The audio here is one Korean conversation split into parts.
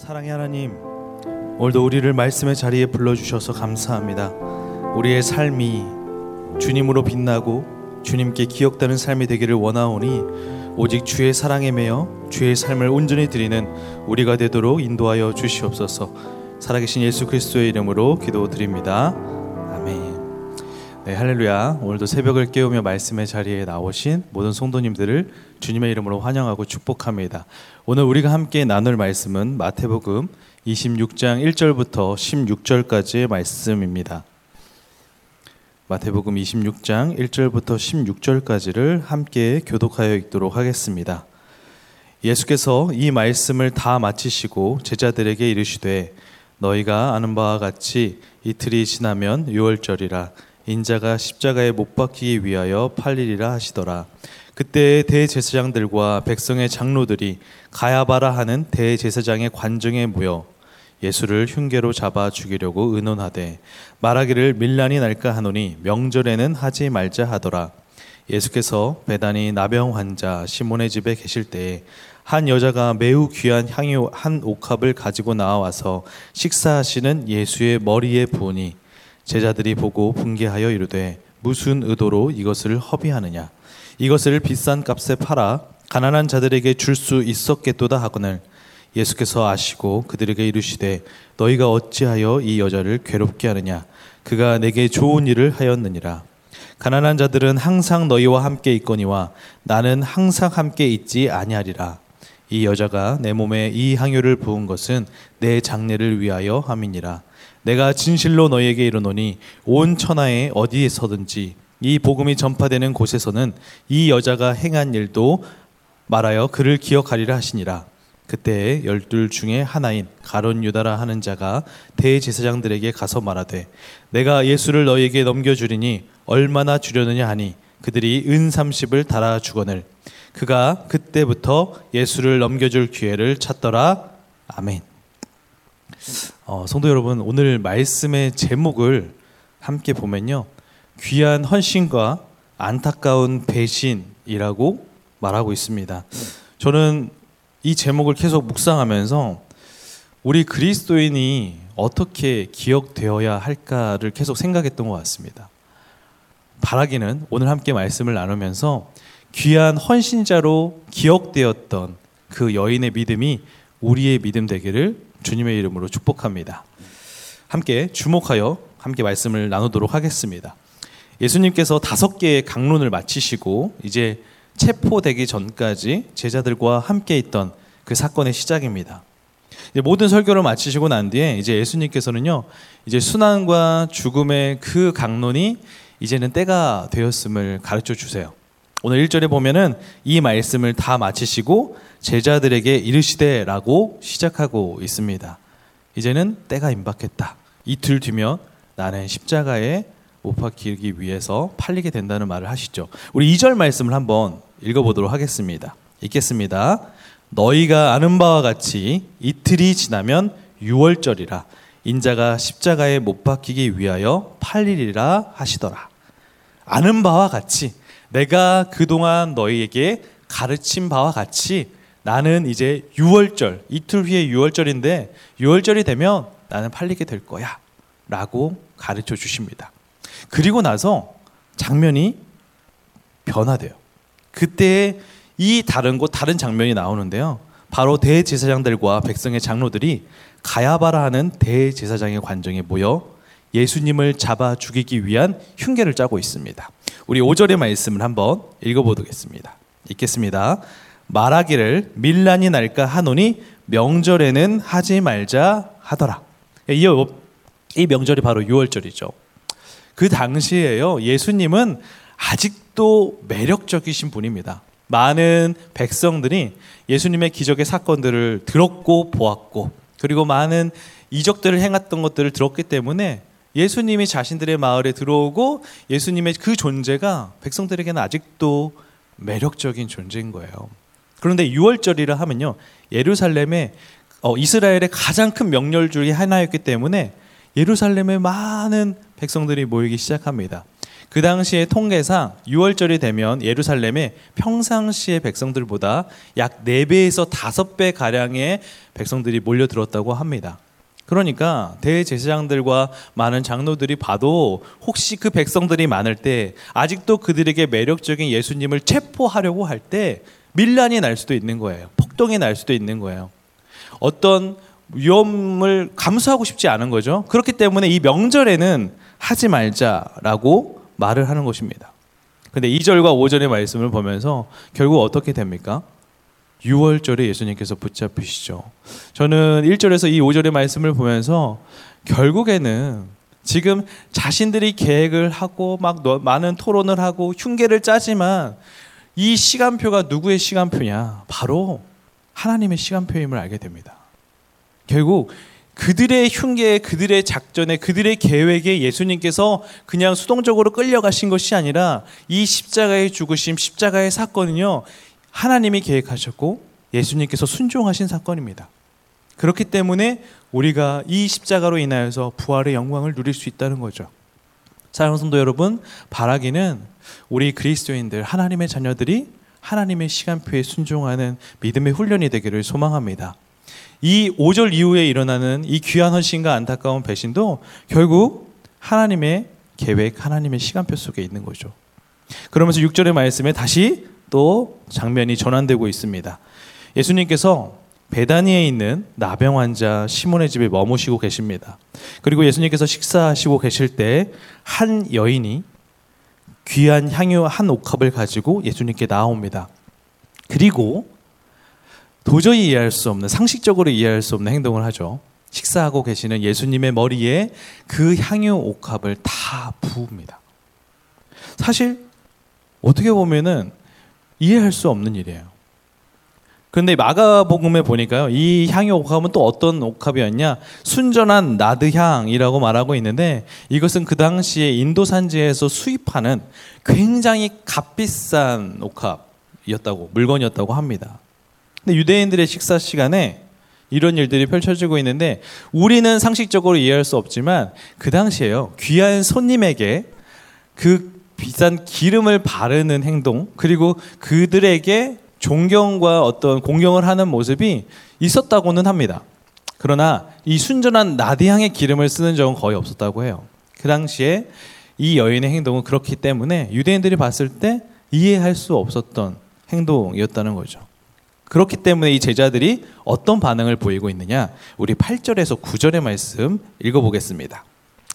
사랑의 하나님, 오늘도 우리를 말씀의 자리에 불러주셔서 감사합니다. 우리의 삶이 주님으로 빛나고 주님께 기억되는 삶이 되기를 원하오니 오직 주의 사랑에 매여 주의 삶을 온전히 드리는 우리가 되도록 인도하여 주시옵소서. 살아계신 예수 그리스도의 이름으로 기도드립니다. 네, 할렐루야. 오늘도 새벽을 깨우며 말씀의 자리에 나오신 모든 성도님들을 주님의 이름으로 환영하고 축복합니다. 오늘 우리가 함께 나눌 말씀은 마태복음 26장 1절부터 16절까지의 말씀입니다. 마태복음 26장 1절부터 16절까지를 함께 교독하여 읽도록 하겠습니다. 예수께서 이 말씀을 다 마치시고 제자들에게 이르시되 너희가 아는 바와 같이 이틀이 지나면 유월절이라 인자가 십자가에 못 박히기 위하여 팔리리라 하시더라. 그때 대제사장들과 백성의 장로들이 가야바라 하는 대제사장의 관정에 모여 예수를 흉계로 잡아 죽이려고 의논하되 말하기를 밀란이 날까 하노니 명절에는 하지 말자 하더라. 예수께서 배단이 나병 환자 시몬의 집에 계실 때에 한 여자가 매우 귀한 향유 한 옥합을 가지고 나와서 식사하시는 예수의 머리에 부으니 제자들이 보고 분개하여 이르되 무슨 의도로 이것을 허비하느냐? 이것을 비싼 값에 팔아 가난한 자들에게 줄 수 있었겠도다 하거늘. 예수께서 아시고 그들에게 이르시되 너희가 어찌하여 이 여자를 괴롭게 하느냐? 그가 내게 좋은 일을 하였느니라. 가난한 자들은 항상 너희와 함께 있거니와 나는 항상 함께 있지 아니하리라. 이 여자가 내 몸에 이 향유를 부은 것은 내 장례를 위하여 함이니라 내가 진실로 너희에게 이르노니 온 천하에 어디에서든지 이 복음이 전파되는 곳에서는 이 여자가 행한 일도 말하여 그를 기억하리라 하시니라. 그때 열둘 중에 하나인 가론 유다라 하는 자가 대제사장들에게 가서 말하되 내가 예수를 너희에게 넘겨 주리니 얼마나 주려느냐 하니 그들이 은 삼십을 달아 주거늘 그가 그때부터 예수를 넘겨줄 기회를 찾더라 아멘. 어, 성도 여러분, 오늘 말씀의 제목을 함께 보면요. 귀한 헌신과 안타까운 배신이라고 말하고 있습니다. 저는 이 제목을 계속 묵상하면서 우리 그리스도인이 어떻게 기억되어야 할까를 계속 생각했던 것 같습니다. 바라기는 오늘 함께 말씀을 나누면서 귀한 헌신자로 기억되었던 그 여인의 믿음이 우리의 믿음 되기를 주님의 이름으로 축복합니다. 함께 주목하여 함께 말씀을 나누도록 하겠습니다. 예수님께서 다섯 개의 강론을 마치시고 이제 체포되기 전까지 제자들과 함께 있던 그 사건의 시작입니다. 모든 설교를 마치시고 난 뒤에 이제 예수님께서는요, 이제 순환과 죽음의 그 강론이 이제는 때가 되었음을 가르쳐 주세요. 오늘 1절에 보면은 이 말씀을 다 마치시고 제자들에게 이르시되라고 시작하고 있습니다. 이제는 때가 임박했다. 이틀 뒤면 나는 십자가에 못 박히기 위해서 팔리게 된다는 말을 하시죠. 우리 2절 말씀을 한번 읽어보도록 하겠습니다. 읽겠습니다. 너희가 아는 바와 같이 이틀이 지나면 6월절이라 인자가 십자가에 못 박히기 위하여 팔리리라 하시더라. 아는 바와 같이 내가 그동안 너희에게 가르친 바와 같이 나는 이제 6월절, 이틀 후에 6월절인데 6월절이 되면 나는 팔리게 될 거야. 라고 가르쳐 주십니다. 그리고 나서 장면이 변화돼요. 그때 이 다른 곳, 다른 장면이 나오는데요. 바로 대제사장들과 백성의 장로들이 가야바라 하는 대제사장의 관정에 모여 예수님을 잡아 죽이기 위한 흉계를 짜고 있습니다. 우리 5절의 말씀을 한번 읽어보겠습니다. 읽겠습니다. 말하기를 밀란이 날까 하노니 명절에는 하지 말자 하더라. 이, 이 명절이 바로 6월절이죠. 그 당시에요. 예수님은 아직도 매력적이신 분입니다. 많은 백성들이 예수님의 기적의 사건들을 들었고 보았고 그리고 많은 이적들을 행했던 것들을 들었기 때문에 예수님이 자신들의 마을에 들어오고 예수님의 그 존재가 백성들에게는 아직도 매력적인 존재인 거예요. 그런데 6월절이라 하면요. 예루살렘의 어, 이스라엘의 가장 큰 명절 중에 하나였기 때문에 예루살렘에 많은 백성들이 모이기 시작합니다. 그 당시의 통계상 6월절이 되면 예루살렘에 평상시의 백성들보다 약 4배에서 5배 가량의 백성들이 몰려들었다고 합니다. 그러니까 대제사장들과 많은 장로들이 봐도 혹시 그 백성들이 많을 때 아직도 그들에게 매력적인 예수님을 체포하려고 할 때 밀란이 날 수도 있는 거예요. 폭동이 날 수도 있는 거예요. 어떤 위험을 감수하고 싶지 않은 거죠. 그렇기 때문에 이 명절에는 하지 말자라고 말을 하는 것입니다. 근데 2절과 5절의 말씀을 보면서 결국 어떻게 됩니까? 6월절에 예수님께서 붙잡히시죠. 저는 1절에서 이 5절의 말씀을 보면서 결국에는 지금 자신들이 계획을 하고 막 많은 토론을 하고 흉계를 짜지만 이 시간표가 누구의 시간표냐? 바로 하나님의 시간표임을 알게 됩니다. 결국 그들의 흉계에 그들의 작전에 그들의 계획에 예수님께서 그냥 수동적으로 끌려가신 것이 아니라 이 십자가의 죽으심, 십자가의 사건은요, 하나님이 계획하셨고 예수님께서 순종하신 사건입니다. 그렇기 때문에 우리가 이 십자가로 인하여서 부활의 영광을 누릴 수 있다는 거죠. 사랑하는 성도 여러분, 바라기는 우리 그리스도인들, 하나님의 자녀들이 하나님의 시간표에 순종하는 믿음의 훈련이 되기를 소망합니다. 이 5절 이후에 일어나는 이 귀한 헌신과 안타까운 배신도 결국 하나님의 계획, 하나님의 시간표 속에 있는 거죠. 그러면서 6절의 말씀에 다시 또 장면이 전환되고 있습니다. 예수님께서 베다니에 있는 나병 환자 시몬의 집에 머무시고 계십니다. 그리고 예수님께서 식사하시고 계실 때 한 여인이 귀한 향유 한 옥합을 가지고 예수님께 나옵니다. 그리고 도저히 이해할 수 없는 상식적으로 이해할 수 없는 행동을 하죠. 식사하고 계시는 예수님의 머리에 그 향유 옥합을 다 부읍니다. 사실 어떻게 보면은 이해할 수 없는 일이에요. 그런데 마가복음에 보니까요, 이 향유 옥합은 또 어떤 옥합이었냐? 순전한 나드향이라고 말하고 있는데 이것은 그 당시에 인도 산지에서 수입하는 굉장히 값비싼 옥합이었다고 물건이었다고 합니다. 근데 유대인들의 식사 시간에 이런 일들이 펼쳐지고 있는데 우리는 상식적으로 이해할 수 없지만 그 당시에요 귀한 손님에게 그 비싼 기름을 바르는 행동 그리고 그들에게 존경과 어떤 공경을 하는 모습이 있었다고는 합니다. 그러나 이 순전한 나디향의 기름을 쓰는 적은 거의 없었다고 해요. 그 당시에 이 여인의 행동은 그렇기 때문에 유대인들이 봤을 때 이해할 수 없었던 행동이었다는 거죠. 그렇기 때문에 이 제자들이 어떤 반응을 보이고 있느냐? 우리 8절에서 9절의 말씀 읽어보겠습니다.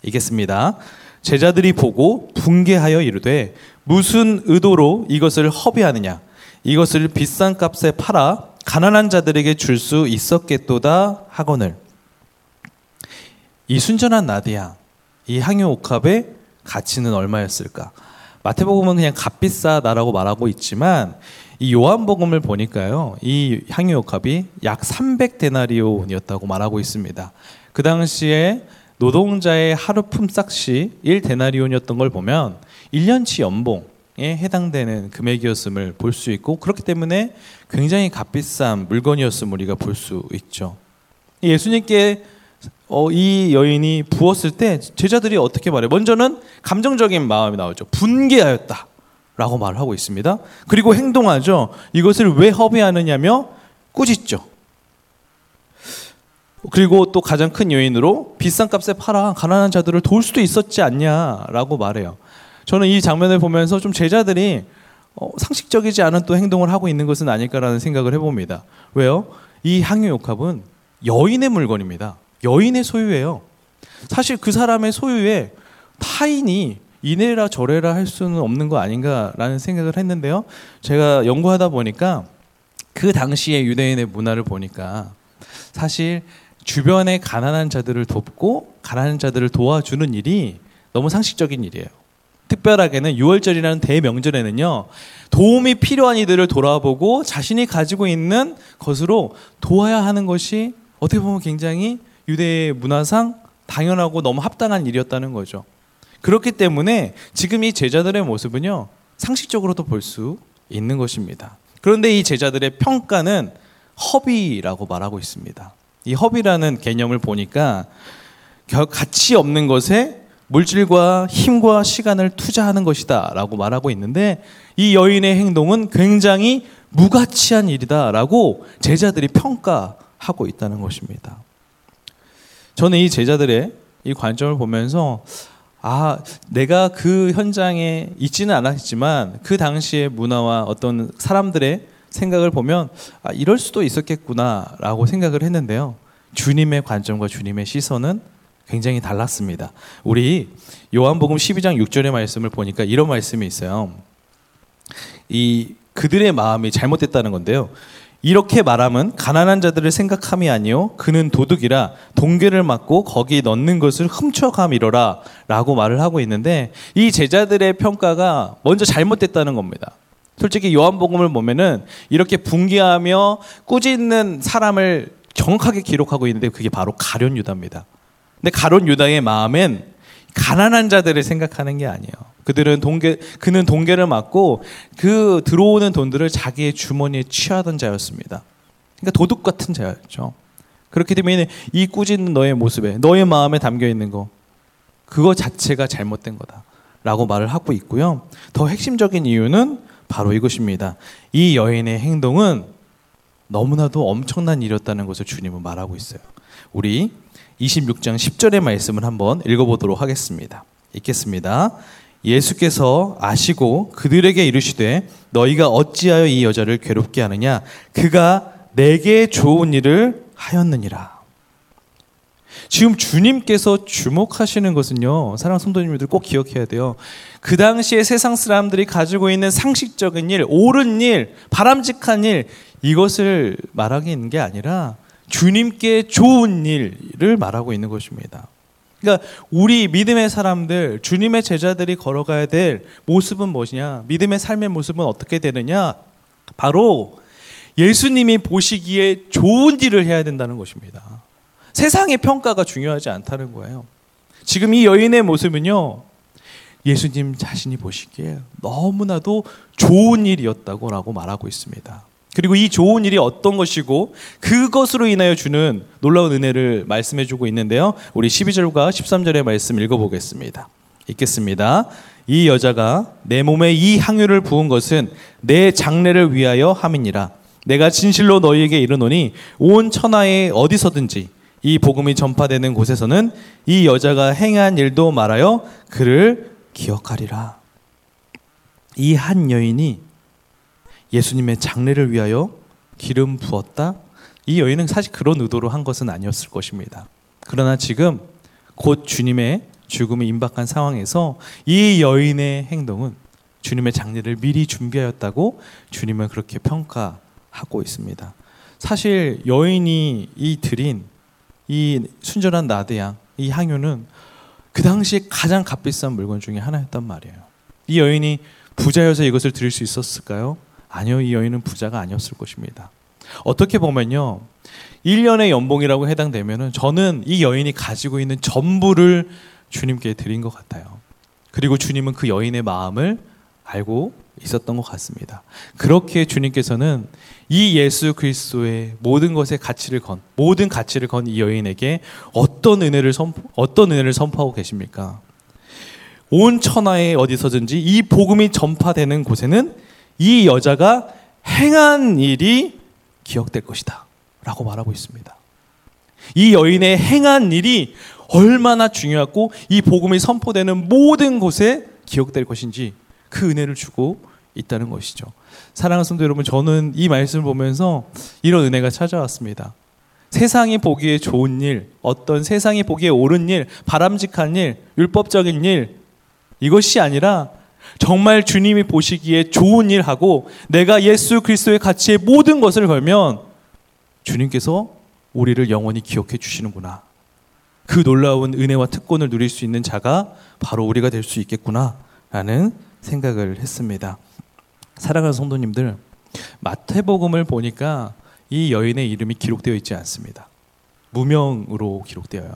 읽겠습니다. 제자들이 보고 붕괴하여 이르되 무슨 의도로 이것을 허비하느냐? 이것을 비싼 값에 팔아 가난한 자들에게 줄 수 있었겠도다 하거늘. 이 순전한 나디야, 이 향유 옥합의 가치는 얼마였을까? 마태복음은 그냥 값비싸다라고 말하고 있지만 이 요한복음을 보니까요. 이 향유 옥합이 약 300데나리온이었다고 말하고 있습니다. 그 당시에 노동자의 하루 품삯이 1데나리온이었던 걸 보면 1년치 연봉에 해당되는 금액이었음을 볼 수 있고 그렇기 때문에 굉장히 값비싼 물건이었음을 우리가 볼 수 있죠. 예수님께 어, 이 여인이 부었을 때 제자들이 어떻게 말해요? 먼저는 감정적인 마음이 나오죠. 분개하였다. 라고 말을 하고 있습니다. 그리고 행동하죠. 이것을 왜 허비하느냐며 꾸짖죠. 그리고 또 가장 큰 요인으로 비싼 값에 팔아 가난한 자들을 도울 수도 있었지 않냐라고 말해요. 저는 이 장면을 보면서 좀 제자들이 어, 상식적이지 않은 또 행동을 하고 있는 것은 아닐까라는 생각을 해봅니다. 왜요? 이 향유 욕합은 여인의 물건입니다. 여인의 소유예요. 사실 그 사람의 소유에 타인이 이래라 저래라 할 수는 없는 거 아닌가라는 생각을 했는데요. 제가 연구하다 보니까 그 당시의 유대인의 문화를 보니까 사실 주변의 가난한 자들을 돕고 가난한 자들을 도와주는 일이 너무 상식적인 일이에요. 특별하게는 6월절이라는 대명절에는요, 도움이 필요한 이들을 돌아보고 자신이 가지고 있는 것으로 도와야 하는 것이 어떻게 보면 굉장히 유대의 문화상 당연하고 너무 합당한 일이었다는 거죠. 그렇기 때문에 지금 이 제자들의 모습은요, 상식적으로도 볼 수 있는 것입니다. 그런데 이 제자들의 평가는 허비라고 말하고 있습니다. 이 허비라는 개념을 보니까 가치 없는 것에 물질과 힘과 시간을 투자하는 것이다 라고 말하고 있는데 이 여인의 행동은 굉장히 무가치한 일이다 라고 제자들이 평가하고 있다는 것입니다. 저는 이 제자들의 이 관점을 보면서 아, 내가 그 현장에 있지는 않았지만 그 당시의 문화와 어떤 사람들의 생각을 보면 아, 이럴 수도 있었겠구나라고 생각을 했는데요. 주님의 관점과 주님의 시선은 굉장히 달랐습니다. 우리 요한복음 12장 6절의 말씀을 보니까 이런 말씀이 있어요. 이 그들의 마음이 잘못됐다는 건데요. 이렇게 말함은 가난한 자들을 생각함이 아니요 그는 도둑이라 동계를 맞고 거기 넣는 것을 훔쳐감이로라 라고 말을 하고 있는데 이 제자들의 평가가 먼저 잘못됐다는 겁니다. 솔직히 요한복음을 보면은 이렇게 붕괴하며 꾸짖는 사람을 정확하게 기록하고 있는데 그게 바로 가련 유다입니다. 근데 가론 유다의 마음엔 가난한 자들을 생각하는 게 아니에요. 그들은 동계 그는 동계를 맞고 그 들어오는 돈들을 자기의 주머니에 취하던 자였습니다. 그러니까 도둑 같은 자였죠. 그렇기 때문에 이 꾸짖는 너의 모습에 너의 마음에 담겨 있는 거 그거 자체가 잘못된 거다라고 말을 하고 있고요. 더 핵심적인 이유는 바로 이것입니다. 이 여인의 행동은 너무나도 엄청난 일이었다는 것을 주님은 말하고 있어요. 우리 26장 10절의 말씀을 한번 읽어보도록 하겠습니다. 읽겠습니다. 예수께서 아시고 그들에게 이르시되 너희가 어찌하여 이 여자를 괴롭게 하느냐 그가 내게 좋은 일을 하였느니라. 지금 주님께서 주목하시는 것은요, 사랑 성도님들 꼭 기억해야 돼요. 그 당시에 세상 사람들이 가지고 있는 상식적인 일, 옳은 일, 바람직한 일, 이것을 말하기 있는 게 아니라 주님께 좋은 일을 말하고 있는 것입니다. 그러니까 우리 믿음의 사람들, 주님의 제자들이 걸어가야 될 모습은 무엇이냐? 믿음의 삶의 모습은 어떻게 되느냐? 바로 예수님이 보시기에 좋은 일을 해야 된다는 것입니다. 세상의 평가가 중요하지 않다는 거예요. 지금 이 여인의 모습은요, 예수님 자신이 보시기에 너무나도 좋은 일이었다고 말하고 있습니다. 그리고 이 좋은 일이 어떤 것이고 그것으로 인하여 주는 놀라운 은혜를 말씀해 주고 있는데요. 우리 12절과 13절의 말씀 읽어 보겠습니다. 읽겠습니다. 이 여자가 내 몸에 이 향유를 부은 것은 내 장례를 위하여 함이니라. 내가 진실로 너희에게 이르노니 온 천하에 어디서든지 이 복음이 전파되는 곳에서는 이 여자가 행한 일도 말하여 그를 기억하리라. 이 한 여인이 예수님의 장례를 위하여 기름 부었다? 이 여인은 사실 그런 의도로 한 것은 아니었을 것입니다. 그러나 지금 곧 주님의 죽음이 임박한 상황에서 이 여인의 행동은 주님의 장례를 미리 준비하였다고 주님은 그렇게 평가하고 있습니다. 사실 여인이 이 드린 이 순전한 나드양, 이 향유는 그 당시에 가장 값비싼 물건 중에 하나였단 말이에요. 이 여인이 부자여서 이것을 드릴 수 있었을까요? 아니요, 이 여인은 부자가 아니었을 것입니다. 어떻게 보면요. 1년의 연봉이라고 해당되면은 저는 이 여인이 가지고 있는 전부를 주님께 드린 것 같아요. 그리고 주님은 그 여인의 마음을 알고 있었던 것 같습니다. 그렇게 주님께서는 이 예수 그리스도의 모든 것의 가치를 건, 모든 가치를 건 이 여인에게 어떤 은혜를 선포, 어떤 은혜를 선포하고 계십니까? 온 천하에 어디서든지 이 복음이 전파되는 곳에는 이 여자가 행한 일이 기억될 것이다. 라고 말하고 있습니다. 이 여인의 행한 일이 얼마나 중요하고 이 복음이 선포되는 모든 곳에 기억될 것인지 그 은혜를 주고 있다는 것이죠. 사랑하는 성도 여러분, 저는 이 말씀을 보면서 이런 은혜가 찾아왔습니다. 세상이 보기에 좋은 일, 어떤 세상이 보기에 옳은 일, 바람직한 일, 율법적인 일, 이것이 아니라 정말 주님이 보시기에 좋은 일 하고 내가 예수 그리스도의 가치에 모든 것을 걸면 주님께서 우리를 영원히 기억해 주시는구나. 그 놀라운 은혜와 특권을 누릴 수 있는 자가 바로 우리가 될 수 있겠구나. 라는 생각을 했습니다. 사랑하는 성도님들, 마태복음을 보니까 이 여인의 이름이 기록되어 있지 않습니다. 무명으로 기록되어요.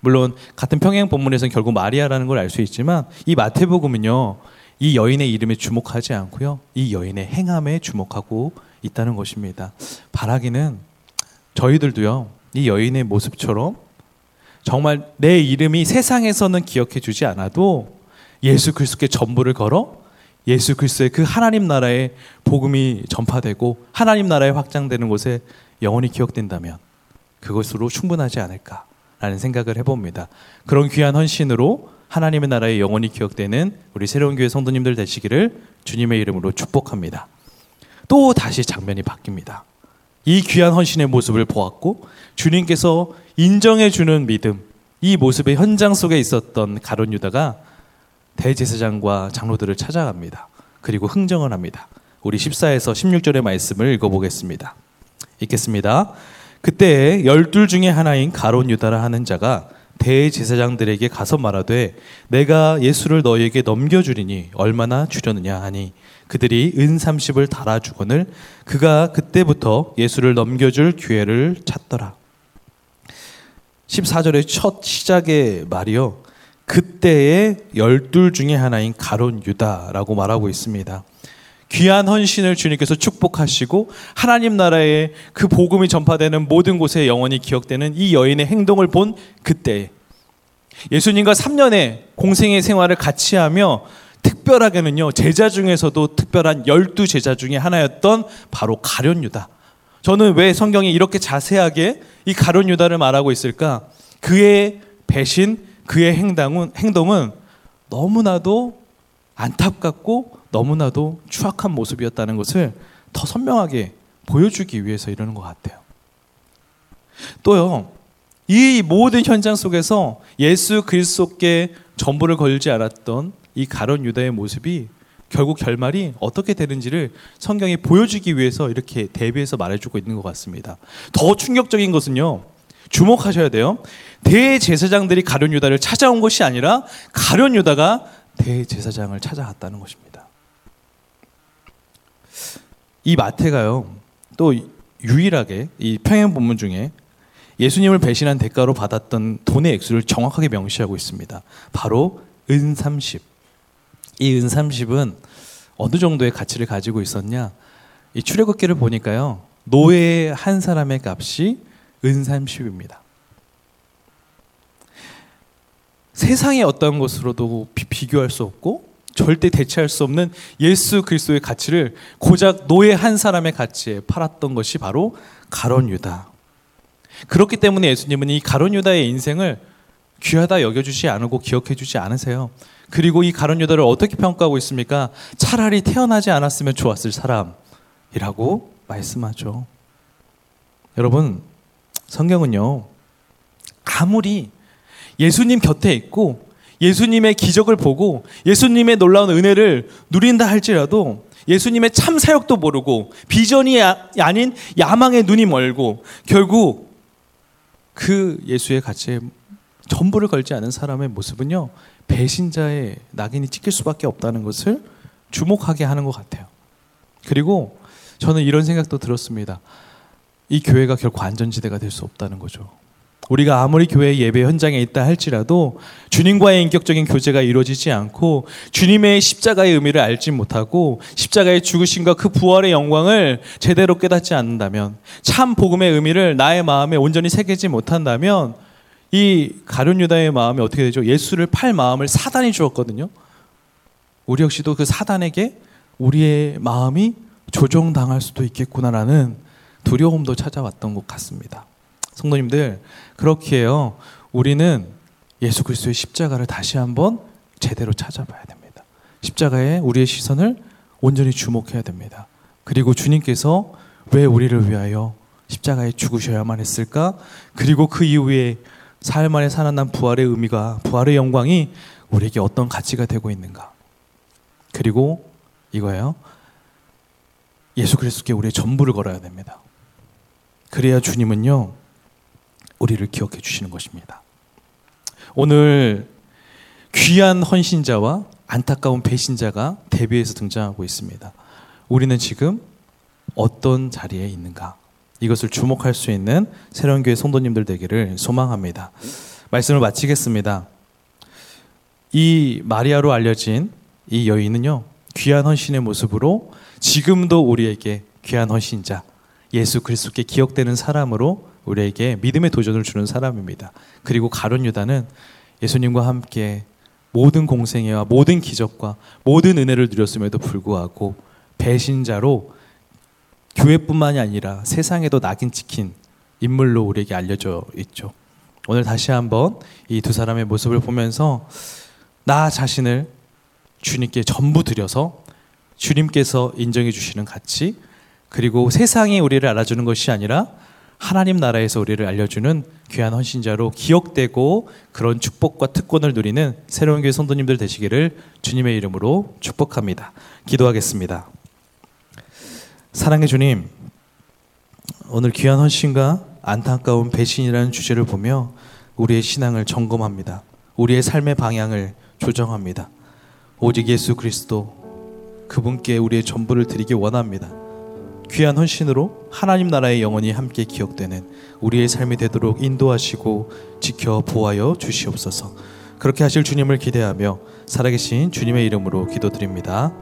물론 같은 평행 본문에서는 결국 마리아라는 걸 알 수 있지만 이 마태복음은요. 이 여인의 이름에 주목하지 않고요. 이 여인의 행함에 주목하고 있다는 것입니다. 바라기는 저희들도요. 이 여인의 모습처럼 정말 내 이름이 세상에서는 기억해 주지 않아도 예수 그리스도께 전부를 걸어 예수 그리스도의 그 하나님 나라의 복음이 전파되고 하나님 나라에 확장되는 곳에 영원히 기억된다면 그것으로 충분하지 않을까라는 생각을 해봅니다. 그런 귀한 헌신으로 하나님의 나라에 영원히 기억되는 우리 새로운 교회 성도님들 되시기를 주님의 이름으로 축복합니다. 또 다시 장면이 바뀝니다. 이 귀한 헌신의 모습을 보았고 주님께서 인정해 주는 믿음, 이 모습의 현장 속에 있었던 가론 유다가 대제사장과 장로들을 찾아갑니다. 그리고 흥정을 합니다. 우리 14에서 16절의 말씀을 읽어보겠습니다. 읽겠습니다. 그때 열둘 중에 하나인 가론 유다라 하는 자가 대제사장들에게 가서 말하되 내가 예수를 너희에게 넘겨주리니 얼마나 주려느냐 하니 그들이 은 30을 달아주거늘 그가 그때부터 예수를 넘겨줄 기회를 찾더라. 14절의 첫 시작의 말이요. 그때의 열둘 중에 하나인 가론 유다라고 말하고 있습니다. 귀한 헌신을 주님께서 축복하시고 하나님 나라의 그 복음이 전파되는 모든 곳에 영원히 기억되는 이 여인의 행동을 본 그때 예수님과 3년의 공생의 생활을 같이 하며 특별하게는요 제자 중에서도 특별한 열두 제자 중에 하나였던 바로 가련 유다. 저는 왜 성경이 이렇게 자세하게 이 가련 유다를 말하고 있을까? 그의 배신, 그의 행동은 행동은 너무나도 안타깝고 너무나도 추악한 모습이었다는 것을 더 선명하게 보여주기 위해서 이러는 것 같아요. 또요, 이 모든 현장 속에서 예수 그리스도께 전부를 걸지 않았던 이 가론 유다의 모습이 결국 결말이 어떻게 되는지를 성경이 보여주기 위해서 이렇게 대비해서 말해주고 있는 것 같습니다. 더 충격적인 것은요, 주목하셔야 돼요. 대제사장들이 가련 유다를 찾아온 것이 아니라 가련 유다가 대제사장을 찾아갔다는 것입니다. 이 마태가요. 또 유일하게 이 평행 본문 중에 예수님을 배신한 대가로 받았던 돈의 액수를 정확하게 명시하고 있습니다. 바로 은 30. 이은 30은 어느 정도의 가치를 가지고 있었냐? 이 출애굽기를 보니까요. 노예 한 사람의 값이 은 30입니다. 세상의 어떤 것으로도 비, 교할수 없고 절대 대체할 수 없는 예수 그리스도의 가치를 고작 노예 한 사람의 가치에 팔았던 것이 바로 가론 유다. 그렇기 때문에 예수님은 이 가론 유다의 인생을 귀하다 여겨주지 않고 기억해주지 않으세요. 그리고 이 가론 유다를 어떻게 평가하고 있습니까? 차라리 태어나지 않았으면 좋았을 사람이라고 말씀하죠. 여러분, 성경은요, 아무리 예수님 곁에 있고 예수님의 기적을 보고 예수님의 놀라운 은혜를 누린다 할지라도 예수님의 참 사역도 모르고 비전이 아닌 야망의 눈이 멀고 결국 그 예수의 가치에 전부를 걸지 않은 사람의 모습은요 배신자의 낙인이 찍힐 수밖에 없다는 것을 주목하게 하는 것 같아요. 그리고 저는 이런 생각도 들었습니다. 이 교회가 결코 안전지대가 될 수 없다는 거죠. 우리가 아무리 교회 예배 현장에 있다 할지라도 주님과의 인격적인 교제가 이루어지지 않고 주님의 십자가의 의미를 알지 못하고 십자가의 죽으심과 그 부활의 영광을 제대로 깨닫지 않는다면 참 복음의 의미를 나의 마음에 온전히 새기지 못한다면 이 가룟 유다의 마음이 어떻게 되죠? 예수를 팔 마음을 사단이 주었거든요. 우리 역시도 그 사단에게 우리의 마음이 조종당할 수도 있겠구나라는 두려움도 찾아왔던 것 같습니다. 성도님들 그렇게요. 우리는 예수 그리스도의 십자가를 다시 한번 제대로 찾아봐야 됩니다. 십자가에 우리의 시선을 온전히 주목해야 됩니다. 그리고 주님께서 왜 우리를 위하여 십자가에 죽으셔야만 했을까? 그리고 그 이후에 사흘 만에 살아난 부활의 의미가 부활의 영광이 우리에게 어떤 가치가 되고 있는가? 그리고 이거예요. 예수 그리스도께 우리의 전부를 걸어야 됩니다. 그래야 주님은요, 우리를 기억해 주시는 것입니다. 오늘 귀한 헌신자와 안타까운 배신자가 대비해서 등장하고 있습니다. 우리는 지금 어떤 자리에 있는가? 이것을 주목할 수 있는 새로운 교회 성도님들 되기를 소망합니다. 말씀을 마치겠습니다. 이 마리아로 알려진 이 여인은요, 귀한 헌신의 모습으로 지금도 우리에게 귀한 헌신자, 예수 그리스도께 기억되는 사람으로 우리에게 믿음의 도전을 주는 사람입니다. 그리고 가론 유다는 예수님과 함께 모든 공생애와 모든 기적과 모든 은혜를 누렸음에도 불구하고 배신자로 교회뿐만이 아니라 세상에도 낙인 찍힌 인물로 우리에게 알려져 있죠. 오늘 다시 한번 이 두 사람의 모습을 보면서 나 자신을 주님께 전부 드려서 주님께서 인정해 주시는 가치 그리고 세상이 우리를 알아주는 것이 아니라 하나님 나라에서 우리를 알려주는 귀한 헌신자로 기억되고 그런 축복과 특권을 누리는 새로운 교회 성도님들 되시기를 주님의 이름으로 축복합니다. 기도하겠습니다. 사랑의 주님, 오늘 귀한 헌신과 안타까운 배신이라는 주제를 보며 우리의 신앙을 점검합니다. 우리의 삶의 방향을 조정합니다. 오직 예수 그리스도 그분께 우리의 전부를 드리기 원합니다. 귀한 헌신으로 하나님 나라의 영원히 함께 기억되는 우리의 삶이 되도록 인도하시고 지켜 보하여 주시옵소서. 그렇게 하실 주님을 기대하며 살아계신 주님의 이름으로 기도드립니다.